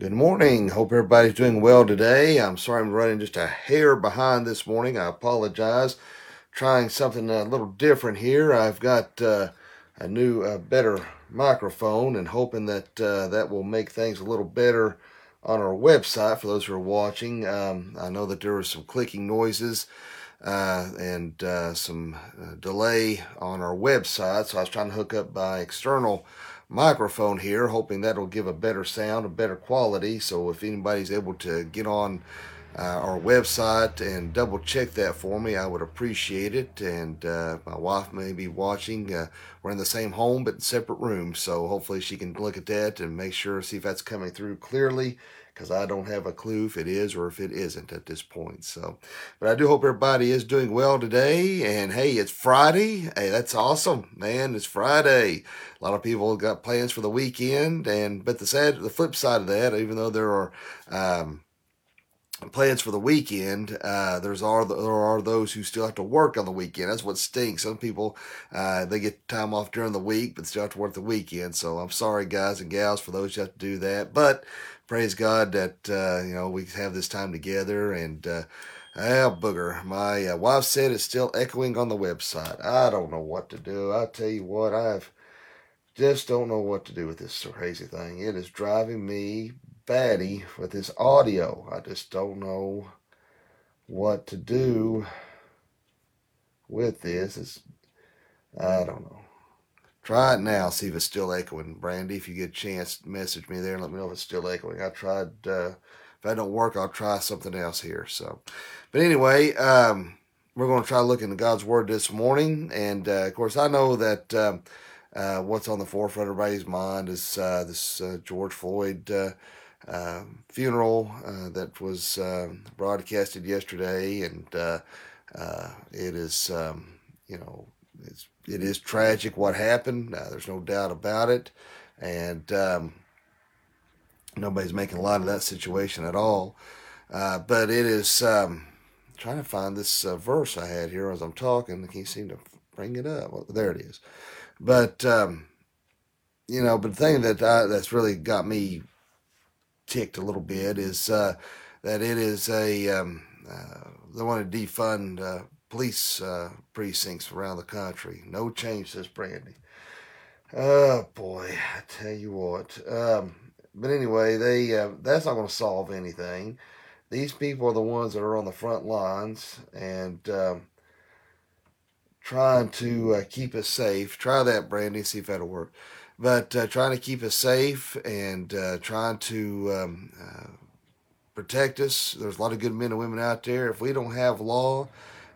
Good morning. Hope everybody's doing well today. I'm sorry I'm running just a hair behind this morning. I apologize. Trying something a little different here. I've got uh, a new, uh, better microphone and hoping that uh, that will make things a little better on our website for those who are watching. Um, I know that there were some clicking noises uh, and uh, some uh, delay on our website, so I was trying to hook up by external microphone here, hoping that'll give a better sound, a better quality. So if anybody's able to get on uh, our website and double check that for me, I would appreciate it. And uh, my wife may be watching. Uh, we're in the same home but in separate rooms, so hopefully she can look at that and make sure, see if that's coming through clearly because I don't have a clue if it is or if it isn't at this point. So, but I do hope everybody is doing well today. And hey, it's Friday. Hey, that's awesome, man. It's Friday. A lot of people got plans for the weekend, and but the sad, the flip side of that, even though there are. Um, plans for the weekend. Uh, there's are there are those who still have to work on the weekend. That's what stinks. Some people uh, they get time off during the week, but still have to work the weekend. So I'm sorry, guys and gals, for those who have to do that. But praise God that uh, you know we have this time together and. Uh, Ah, booger. My uh, wife said it's still echoing on the website. I don't know what to do. I tell you what, I've just don't know what to do with this crazy thing. It is driving me batty with this audio. I just don't know what to do with this. It's, I don't know. Try it now, see if it's still echoing. Brandy, if you get a chance, message me there and let me know if it's still echoing. I tried, uh, if that don't work, I'll try something else here. So, but anyway, um, we're going to try looking into God's Word this morning. And uh, of course, I know that um, uh, what's on the forefront of everybody's mind is uh, this uh, George Floyd uh, funeral uh, that was uh, broadcasted yesterday, and uh, uh, it is, um, you know, it's it is tragic what happened. There's no doubt about it, and um, nobody's making a lot of that situation at all. But it is um, trying to find this verse I had here as I'm talking. I can't seem to bring it up. Well, there it is. But um, you know, but the thing that I, that's really got me ticked a little bit is uh, that it is a um, uh, they want to defund uh, police uh, precincts around the country. No change, says Brandy. Oh boy, I tell you what. Um, but anyway, they uh, that's not going to solve anything. These people are the ones that are on the front lines and um, trying to uh, keep us safe. Try that, Brandy, see if that'll work but uh, trying to keep us safe and uh, trying to um, uh, protect us. There's a lot of good men and women out there. If we don't have law,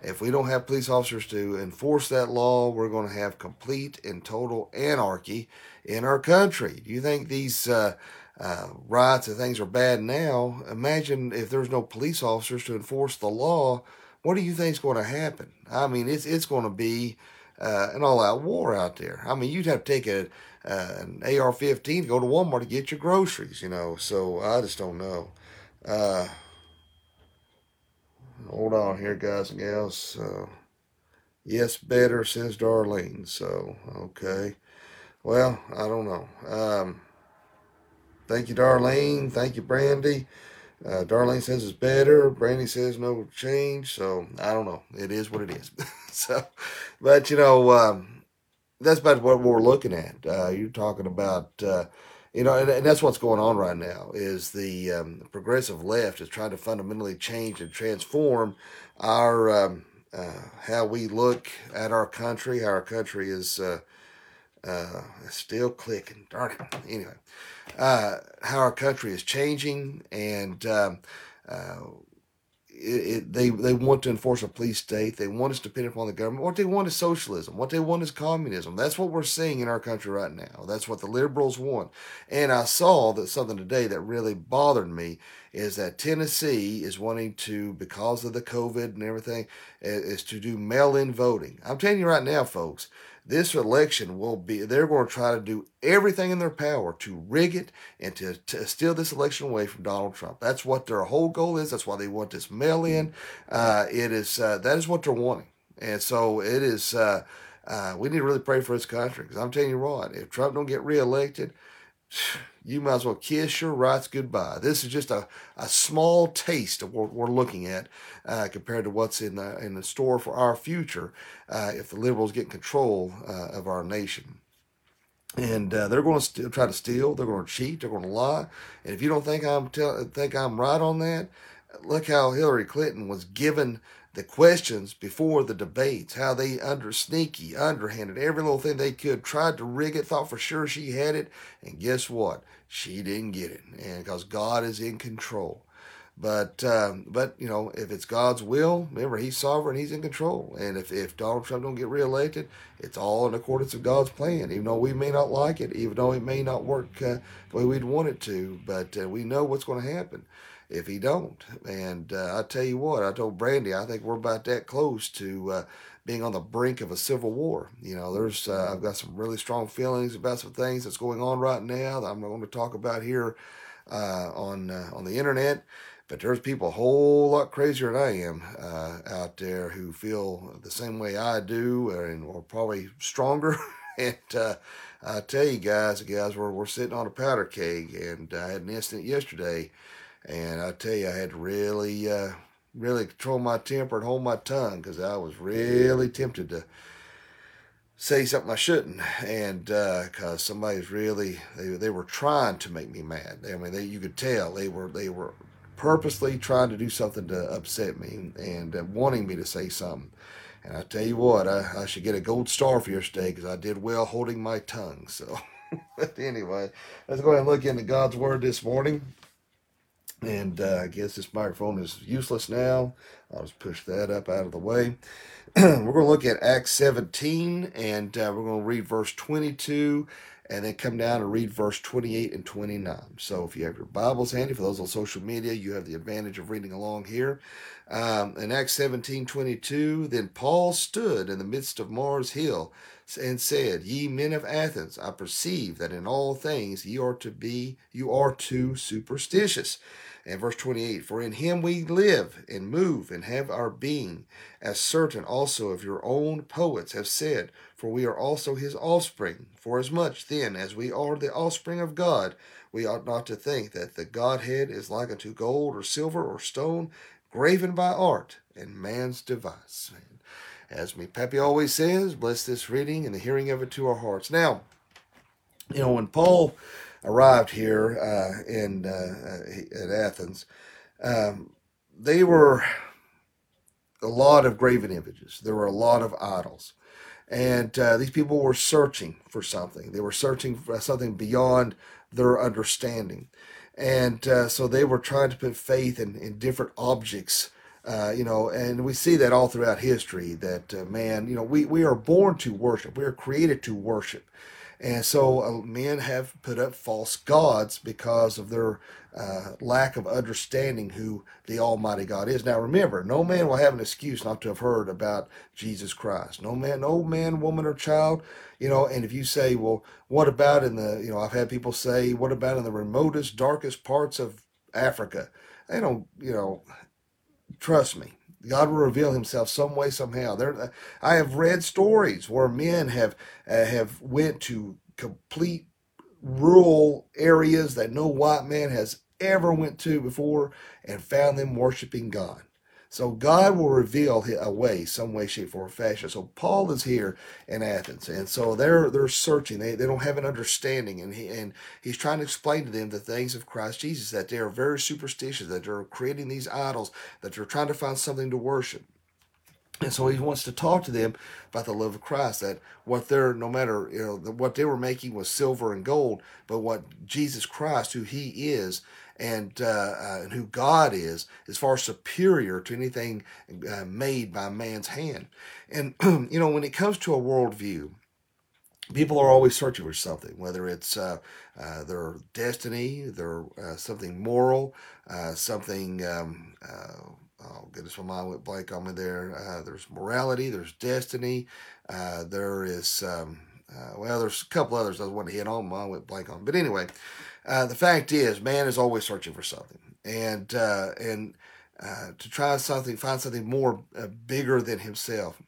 if we don't have police officers to enforce that law, we're going to have complete and total anarchy in our country. Do you think these uh, uh, riots and things are bad now? Imagine if there's no police officers to enforce the law. What do you think is going to happen? I mean, it's it's going to be uh, an all-out war out there. I mean, you'd have to take a uh, an AR-15 to go to Walmart to get your groceries, you know. So I just don't know. Uh, hold on here, guys and gals. Uh, yes, better, says Darlene. So, okay. Well, I don't know. Um, thank you, Darlene. Thank you, Brandy. Uh, Darlene says it's better. Brandy says no change. So I don't know. It is what it is. so, but you know, um, that's about what we're looking at. Uh, you're talking about, uh, you know, and, and, that's what's going on right now. Is the um, progressive left is trying to fundamentally change and transform our um, uh, how we look at our country. How our country is uh, uh, still clicking. Darn it. Anyway, uh, how our country is changing and. Um, it, it, they they want to enforce a police state. They want us to depend upon the government. What they want is socialism. What they want is communism. That's what we're seeing in our country right now. That's what the liberals want. And I saw that something today that really bothered me is that Tennessee is wanting to, because of the COVID and everything, is to do mail-in voting. I'm telling you right now, folks this election will be they're going to try to do everything in their power to rig it and to, to steal this election away from donald trump. That's what their whole goal is. That's why they want this mail in. Uh, it is uh, that is what they're wanting. And so it is uh, uh we need to really pray for this country because i'm telling you what if trump don't get reelected you might as well kiss your rights goodbye. This is just a, a small taste of what we're looking at uh, compared to what's in the, in the store for our future uh, if the liberals get control uh, of our nation. And uh, they're going to st- try to steal. They're going to cheat. They're going to lie. And if you don't think I'm think I'm right on that, look how Hillary Clinton was given the questions before the debates, how they under sneaky, underhanded, every little thing they could, tried to rig it, thought for sure she had it, and guess what? She didn't get it, and because God is in control. But um, but you know, if it's God's will, remember He's sovereign, He's in control. And if, if Donald Trump don't get reelected, it's all in accordance with God's plan. Even though we may not like it, even though it may not work uh, the way we'd want it to, but uh, we know what's going to happen if he don't. And uh, I tell you what, I told Brandy, I think we're about that close to uh, being on the brink of a civil war. You know, there's uh, I've got some really strong feelings about some things that's going on right now that I'm going to talk about here uh, on uh, on the internet. But there's people a whole lot crazier than I am uh, out there who feel the same way I do, and or probably stronger. and I tell you guys, guys, we're, we're sitting on a powder keg, and I had an incident yesterday and I tell you, I had to really, uh, really control my temper and hold my tongue because I was really tempted to say something I shouldn't, and because uh, somebody's really they they were trying to make me mad. I mean, they you could tell they were they were purposely trying to do something to upset me and uh, wanting me to say something. And I tell you what, I, I should get a gold star for yesterday because I did well holding my tongue. So, but anyway, let's go ahead and look into God's Word this morning. And uh, I guess this microphone is useless now. I'll just push that up out of the way. we're going to look at Acts 17 and uh, we're going to read verse 22 and then come down and read verse 28 and 29. So if you have your Bibles handy, for those on social media, you have the advantage of reading along here. Um, in Acts 17 22, then Paul stood in the midst of Mars Hill and said, Ye men of Athens, I perceive that in all things ye are to be, you are too superstitious. And verse 28 For in him we live and move and have our being, as certain also of your own poets have said, for we are also his offspring. For as much then as we are the offspring of God, we ought not to think that the Godhead is like unto gold or silver or stone, graven by art and man's device. As me Pepe always says, bless this reading and the hearing of it to our hearts. Now, you know, when Paul arrived here uh, in uh, at Athens, um, they were a lot of graven images. There were a lot of idols, and uh, these people were searching for something. They were searching for something beyond their understanding, and uh, so they were trying to put faith in, in different objects. Uh, you know, and we see that all throughout history. That uh, man, you know, we we are born to worship. We are created to worship and so uh, men have put up false gods because of their uh, lack of understanding who the Almighty God is. Now remember, no man will have an excuse not to have heard about Jesus Christ. No man, no man, woman, or child, you know, and if you say, well, what about in the, you know, I've had people say, what about in the remotest, darkest parts of Africa? They don't, you know, trust me. God will reveal Himself some way, somehow. There, I have read stories where men have uh, have went to complete rural areas that no white man has ever went to before and found them worshiping God. So God will reveal a way, some way, shape, or fashion. So Paul is here in Athens, and so they're they're searching. They, they don't have an understanding, and he and he's trying to explain to them the things of Christ Jesus that they are very superstitious, that they're creating these idols, that they're trying to find something to worship. And so he wants to talk to them about the love of Christ. That what they're, no matter you know, what they were making was silver and gold, but what Jesus Christ, who He is, and, uh, uh, and who God is, is far superior to anything uh, made by man's hand. And, you know, when it comes to a worldview, people are always searching for something, whether it's uh, uh, their destiny, their uh, something moral, uh, something. Um, uh, oh goodness, my mind went blank on me there. Uh, there's morality, there's destiny, there is. Um, well, there's a couple others I want to hit on. Mine went blank on, but anyway, uh, the fact is, man is always searching for something, and uh, and uh, to try something, find something more uh, bigger than himself.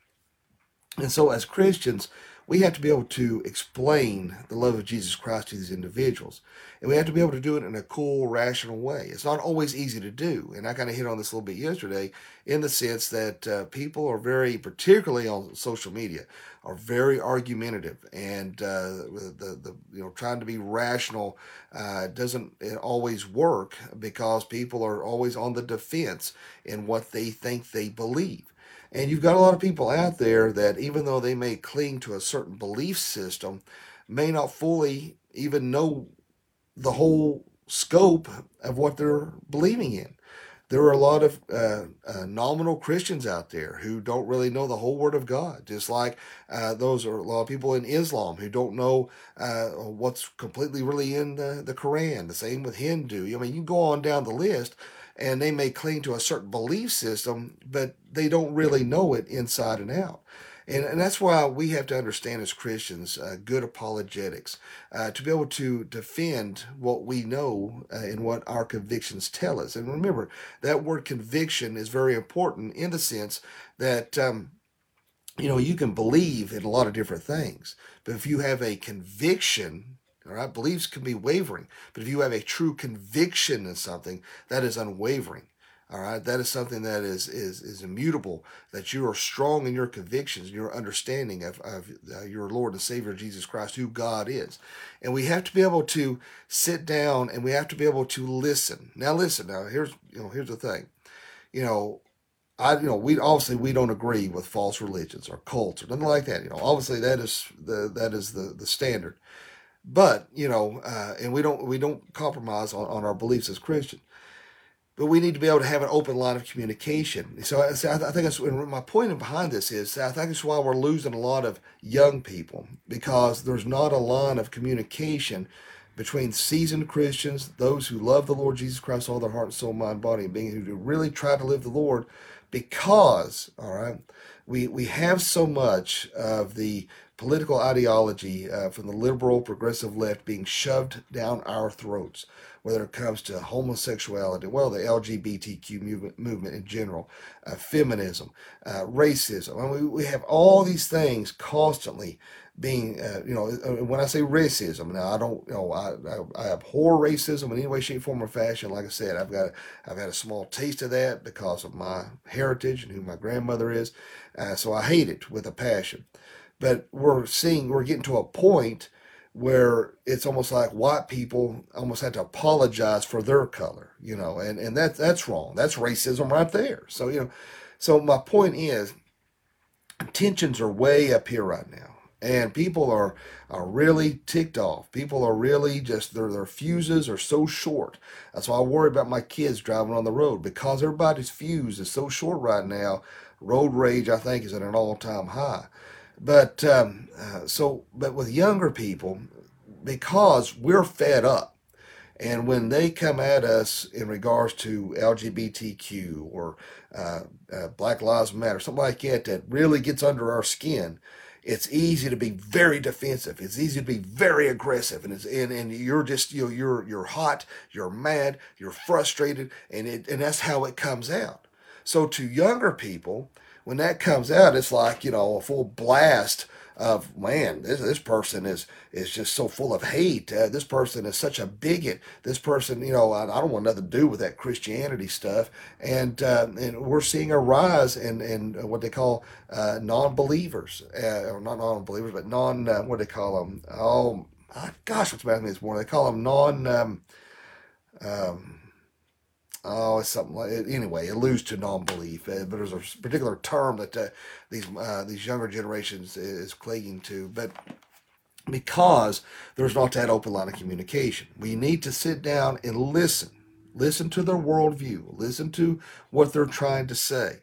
And so, as Christians, we have to be able to explain the love of Jesus Christ to these individuals. And we have to be able to do it in a cool, rational way. It's not always easy to do. And I kind of hit on this a little bit yesterday in the sense that uh, people are very, particularly on social media, are very argumentative and uh, the, the you know trying to be rational uh, doesn't always work because people are always on the defense in what they think they believe and you've got a lot of people out there that, even though they may cling to a certain belief system, may not fully even know the whole scope of what they're believing in. There are a lot of uh, uh, nominal Christians out there who don't really know the whole Word of God, just like uh, those are a lot of people in Islam who don't know uh, what's completely really in the, the Quran. The same with Hindu. I mean, you go on down the list and they may cling to a certain belief system, but they don't really know it inside and out. And, and that's why we have to understand as Christians uh, good apologetics uh, to be able to defend what we know uh, and what our convictions tell us. And remember, that word conviction is very important in the sense that. Um, you know, you can believe in a lot of different things, but if you have a conviction all right, beliefs can be wavering, but if you have a true conviction in something, that is unwavering. All right, that is something that is is is immutable. That you are strong in your convictions, your understanding of of uh, your Lord and Savior Jesus Christ, who God is, and we have to be able to sit down and we have to be able to listen. Now, listen. Now, here's you know here's the thing. You know, I you know we obviously we don't agree with false religions or cults or nothing like that. You know, obviously that is the that is the the standard. But you know, uh, and we don't we don't compromise on, on our beliefs as Christians. But we need to be able to have an open line of communication. So I, I think that's my point behind this is I think it's why we're losing a lot of young people because there's not a line of communication between seasoned Christians, those who love the Lord Jesus Christ all their heart, soul, mind, body, and being who really try to live the Lord because, all right, we, we have so much of the political ideology uh, from the liberal progressive left being shoved down our throats, whether it comes to homosexuality, well, the LGBTQ movement, movement in general, uh, feminism, uh, racism. I mean, we, have all these things constantly being, uh, you know, uh, when I say racism, now I don't, you know, I, I, I, abhor racism in any way, shape, form, or fashion. Like I said, I've got, I've had a small taste of that because of my heritage and who my grandmother is. Uh, so I hate it with a passion. But we're seeing, we're getting to a point where it's almost like white people almost have to apologize for their color, you know, and, and that, that's wrong. That's racism right there. So, you know, so my point is tensions are way up here right now. And people are, are really ticked off. People are really just, their, their fuses are so short. That's why I worry about my kids driving on the road because everybody's fuse is so short right now. Road rage, I think, is at an all time high. But um, uh, so, but with younger people, because we're fed up, and when they come at us in regards to LGBTQ or uh, uh, Black Lives Matter, something like that, that really gets under our skin, it's easy to be very defensive. It's easy to be very aggressive, and it's and, and you're just you know you're you're hot, you're mad, you're frustrated, and it and that's how it comes out. So to younger people, when that comes out, it's like you know a full blast of man. This this person is is just so full of hate. Uh, this person is such a bigot. This person, you know, I, I, don't want nothing to do with that Christianity stuff. And uh, and we're seeing a rise in in what they call uh, non-believers, uh, or not non-believers, but non uh, what do they call them? Oh, gosh, what's about me this morning? They call them non. Um, um, oh, it's something like anyway. It alludes to non-belief, uh, but there's a particular term that uh, these uh, these younger generations is clinging to. But because there's not that open line of communication, we need to sit down and listen, listen to their worldview, listen to what they're trying to say,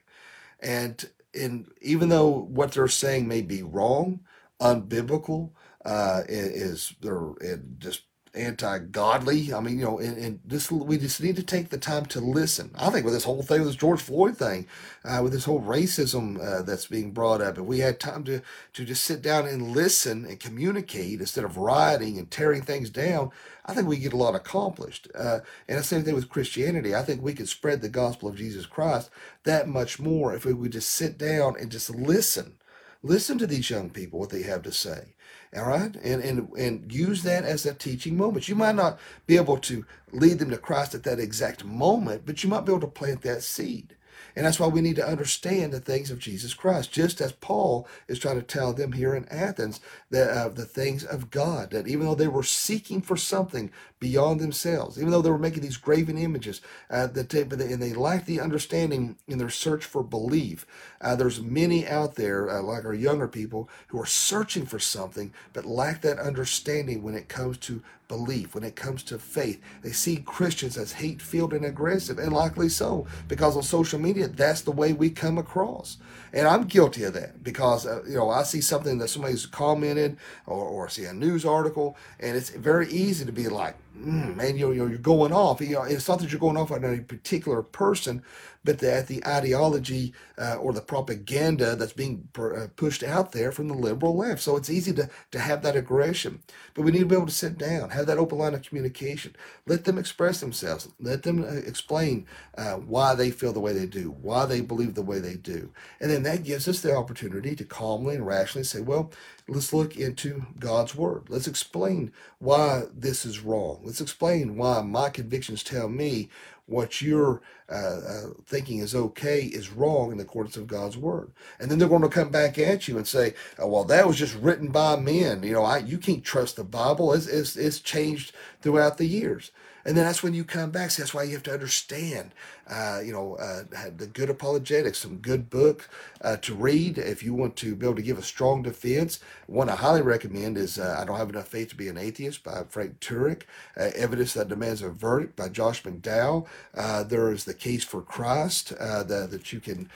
and and even though what they're saying may be wrong, unbiblical, uh, is they're just anti-godly. I mean, you know, and, and, this we just need to take the time to listen. I think with this whole thing, with this George Floyd thing, uh, with this whole racism uh, that's being brought up, if we had time to to just sit down and listen and communicate instead of rioting and tearing things down, I think we get a lot accomplished. Uh, and the same thing with Christianity. I think we could spread the gospel of Jesus Christ that much more if we would just sit down and just listen Listen to these young people, what they have to say. All right, and and and use that as a teaching moment. You might not be able to lead them to Christ at that exact moment, but you might be able to plant that seed. And that's why we need to understand the things of Jesus Christ, just as Paul is trying to tell them here in Athens that uh, the things of God, that even though they were seeking for something beyond themselves, even though they were making these graven images, uh, that they, and they lacked the understanding in their search for belief. Uh, there's many out there, uh, like our younger people, who are searching for something but lack that understanding when it comes to belief, when it comes to faith. They see Christians as hate filled and aggressive, and likely so, because on social media, that's the way we come across. And I'm guilty of that because, uh, you know, I see something that somebody's commented or, or see a news article, and it's very easy to be like, mm, man, you're, you're going off. You know, it's not that you're going off on a particular person, but that the ideology uh, or the propaganda that's being uh, pushed out there from the liberal left. So it's easy to, to have that aggression. But we need to be able to sit down, have that open line of communication. Let them express themselves. Let them uh, explain uh, why they feel the way they do, why they believe the way they do. And then that gives us the opportunity to calmly and rationally say, well, let's look into God's Word. Let's explain why this is wrong. Let's explain why my convictions tell me what you're uh, uh, thinking is okay is wrong in accordance of God's word. And then they're going to come back at you and say, oh, "Well, that was just written by men. You know, I, you can't trust the Bible. It's, it's, it's changed throughout the years." And then that's when you come back. So that's why you have to understand, uh, you know, uh, the good apologetics, some good book uh, to read if you want to be able to give a strong defense. One I highly recommend is uh, I Don't Have Enough Faith to Be an Atheist by Frank Turek, Evidence That Demands a Verdict by Josh McDowell. Uh, there is The Case for Christ the, that you can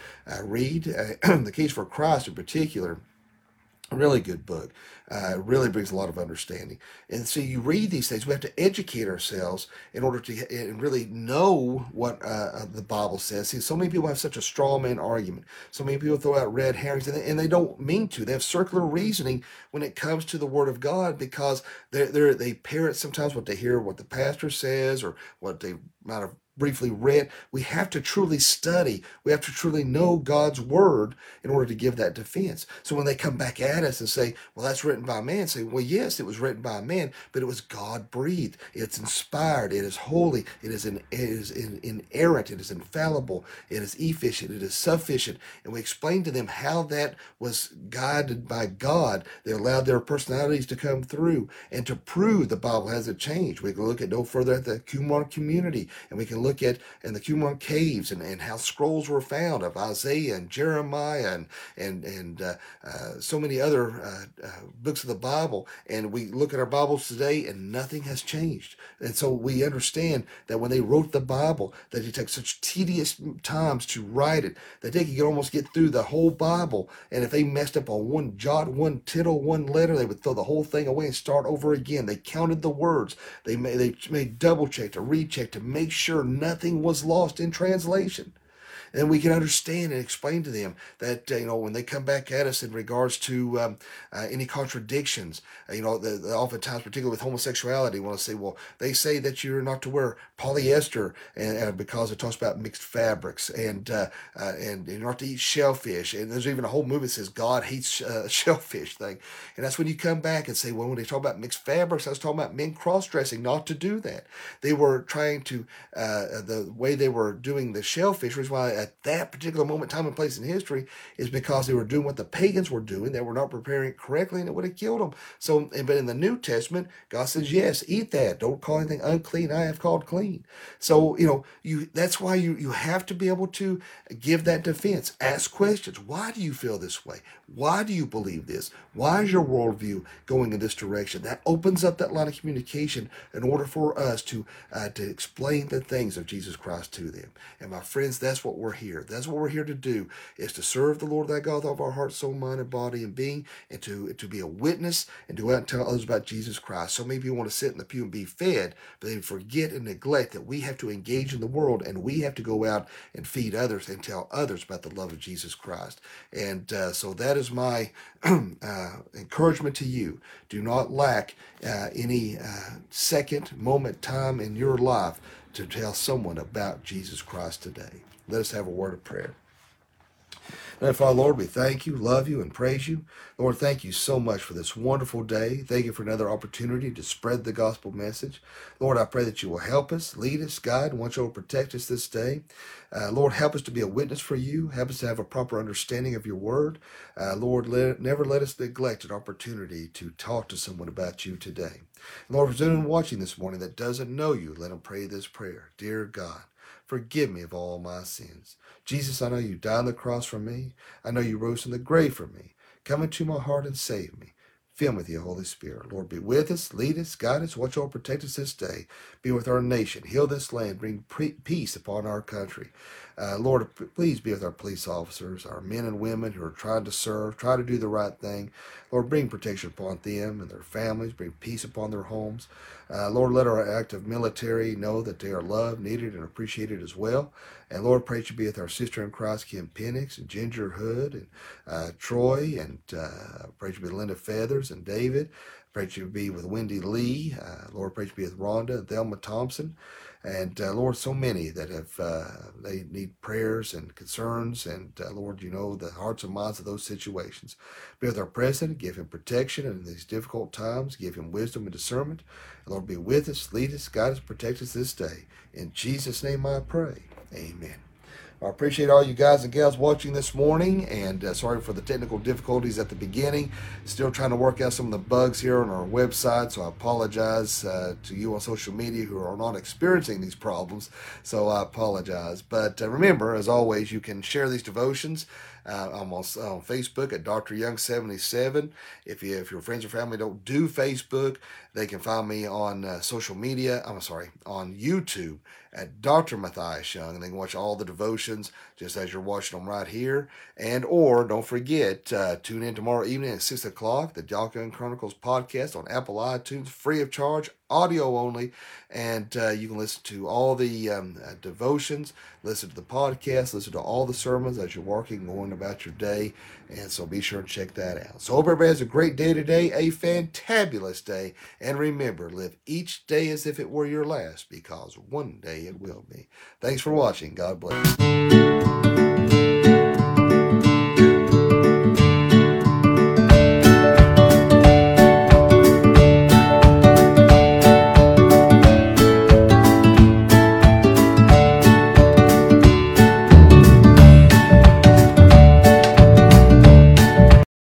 read. the Case for Christ in particular a really good book. Uh, really brings a lot of understanding. And so you read these things. We have to educate ourselves in order to and really know what uh, uh, the Bible says. See, so many people have such a straw man argument. So many people throw out red herrings, and they, and they don't mean to. They have circular reasoning when it comes to the Word of God because they they they parrot sometimes what they hear, what the pastor says, or what they might have briefly read. We have to truly study. We have to truly know God's word in order to give that defense. So when they come back at us and say, well, that's written by man, say, well, yes, it was written by a man, but it was God breathed. It's inspired. It is holy. It is, in, it is in, inerrant. It is infallible. It is efficient. It is sufficient. And we explain to them how that was guided by God. They allowed their personalities to come through and to prove the Bible hasn't changed. We can look at no further at the Qumran community and we can look at in the Qumran caves and, and how scrolls were found of Isaiah and Jeremiah and and and uh, uh, so many other uh, uh, books of the Bible, and we look at our Bibles today, and nothing has changed. And so we understand that when they wrote the Bible, that it took such tedious times to write it that they could almost get through the whole Bible, and if they messed up on one jot, one tittle, one letter, they would throw the whole thing away and start over again. They counted the words. They made they made double check to recheck to make sure nothing was lost in translation and we can understand and explain to them that uh, you know when they come back at us in regards to um, uh, any contradictions, uh, you know, the, the, oftentimes, particularly with homosexuality, want to say, well, they say that you're not to wear polyester, and, because it talks about mixed fabrics, and uh, uh, and you're not to eat shellfish, and there's even a whole movie that says God hates uh, shellfish thing, and that's when you come back and say, well, when they talk about mixed fabrics, I was talking about men cross dressing, not to do that. They were trying to the way they were doing the shellfish was why at that particular moment, time, and place in history is because they were doing what the pagans were doing. They were not preparing it correctly, and it would have killed them. So, but in the New Testament, God says, "Yes, eat that. Don't call anything unclean. I have called clean." So, you know, you that's why you you have to be able to give that defense. Ask questions. Why do you feel this way? Why do you believe this? Why is your worldview going in this direction? That opens up that line of communication in order for us to uh, to explain the things of Jesus Christ to them. And my friends, that's what we're here. That's what we're here to do is to serve the Lord thy God with all of our heart, soul, mind, and body and being, and to, to be a witness and to go out and tell others about Jesus Christ. So many you want to sit in the pew and be fed, but they forget and neglect that we have to engage in the world and we have to go out and feed others and tell others about the love of Jesus Christ. And uh, so that is my uh, encouragement to you. Do not lack uh, any uh, second, moment, time in your life to tell someone about Jesus Christ today. Let us have a word of prayer. And Father, Lord, we thank you, love you, and praise you. Lord, thank you so much for this wonderful day. Thank you for another opportunity to spread the gospel message. Lord, I pray that you will help us, lead us, guide, and want you to protect us this day. Uh, Lord, help us to be a witness for you. Help us to have a proper understanding of your word. Uh, Lord, let, never let us neglect an opportunity to talk to someone about you today. Lord, for anyone watching this morning that doesn't know you, let them pray this prayer. Dear God, Forgive me of all my sins. Jesus, I know you died on the cross for me. I know you rose from the grave for me. Come into my heart and save me. Fill me with your Holy Spirit. Lord, be with us, lead us, guide us, watch over, protect us this day. Be with our nation, heal this land, bring peace upon our country. Uh, Lord, please be with our police officers, our men and women who are trying to serve, try to do the right thing. Lord, bring protection upon them and their families, bring peace upon their homes. Uh, Lord, let our active military know that they are loved, needed, and appreciated as well. And Lord, pray you be with our sister in Christ, Kim Penix, and Ginger Hood, and uh, Troy, and uh, pray you be with Linda Feathers and David. Pray you be with Wendy Lee. Uh, Lord, pray you be with Rhonda and Thelma Thompson. And uh, Lord, so many that have uh, they need prayers and concerns, and uh, Lord, you know the hearts and minds of those situations. Be with our president, give him protection in these difficult times, give him wisdom and discernment. And Lord, be with us, lead us, guide us, protect us this day. In Jesus' name, I pray. Amen. I appreciate all you guys and gals watching this morning, and uh, sorry for the technical difficulties at the beginning. Still trying to work out some of the bugs here on our website, so I apologize uh, to you on social media who are not experiencing these problems. So I apologize. But uh, remember, as always, you can share these devotions. Uh, I'm on, on, Facebook at Dr. Young 77. If you if your friends or family don't do Facebook, they can find me on uh, social media. I'm sorry, on YouTube at Dr. Matthias Young, and they can watch all the devotions just as you're watching them right here. And or don't forget, uh, tune in tomorrow evening at six o'clock, the Doc Young Chronicles podcast on Apple iTunes, free of charge audio only, and uh, you can listen to all the um, uh, devotions, listen to the podcast, listen to all the sermons as you're working, going about your day, and so be sure to check that out. So hope everybody has a great day today, a fantabulous day, and remember, live each day as if it were your last, because one day it will be. Thanks for watching. God bless.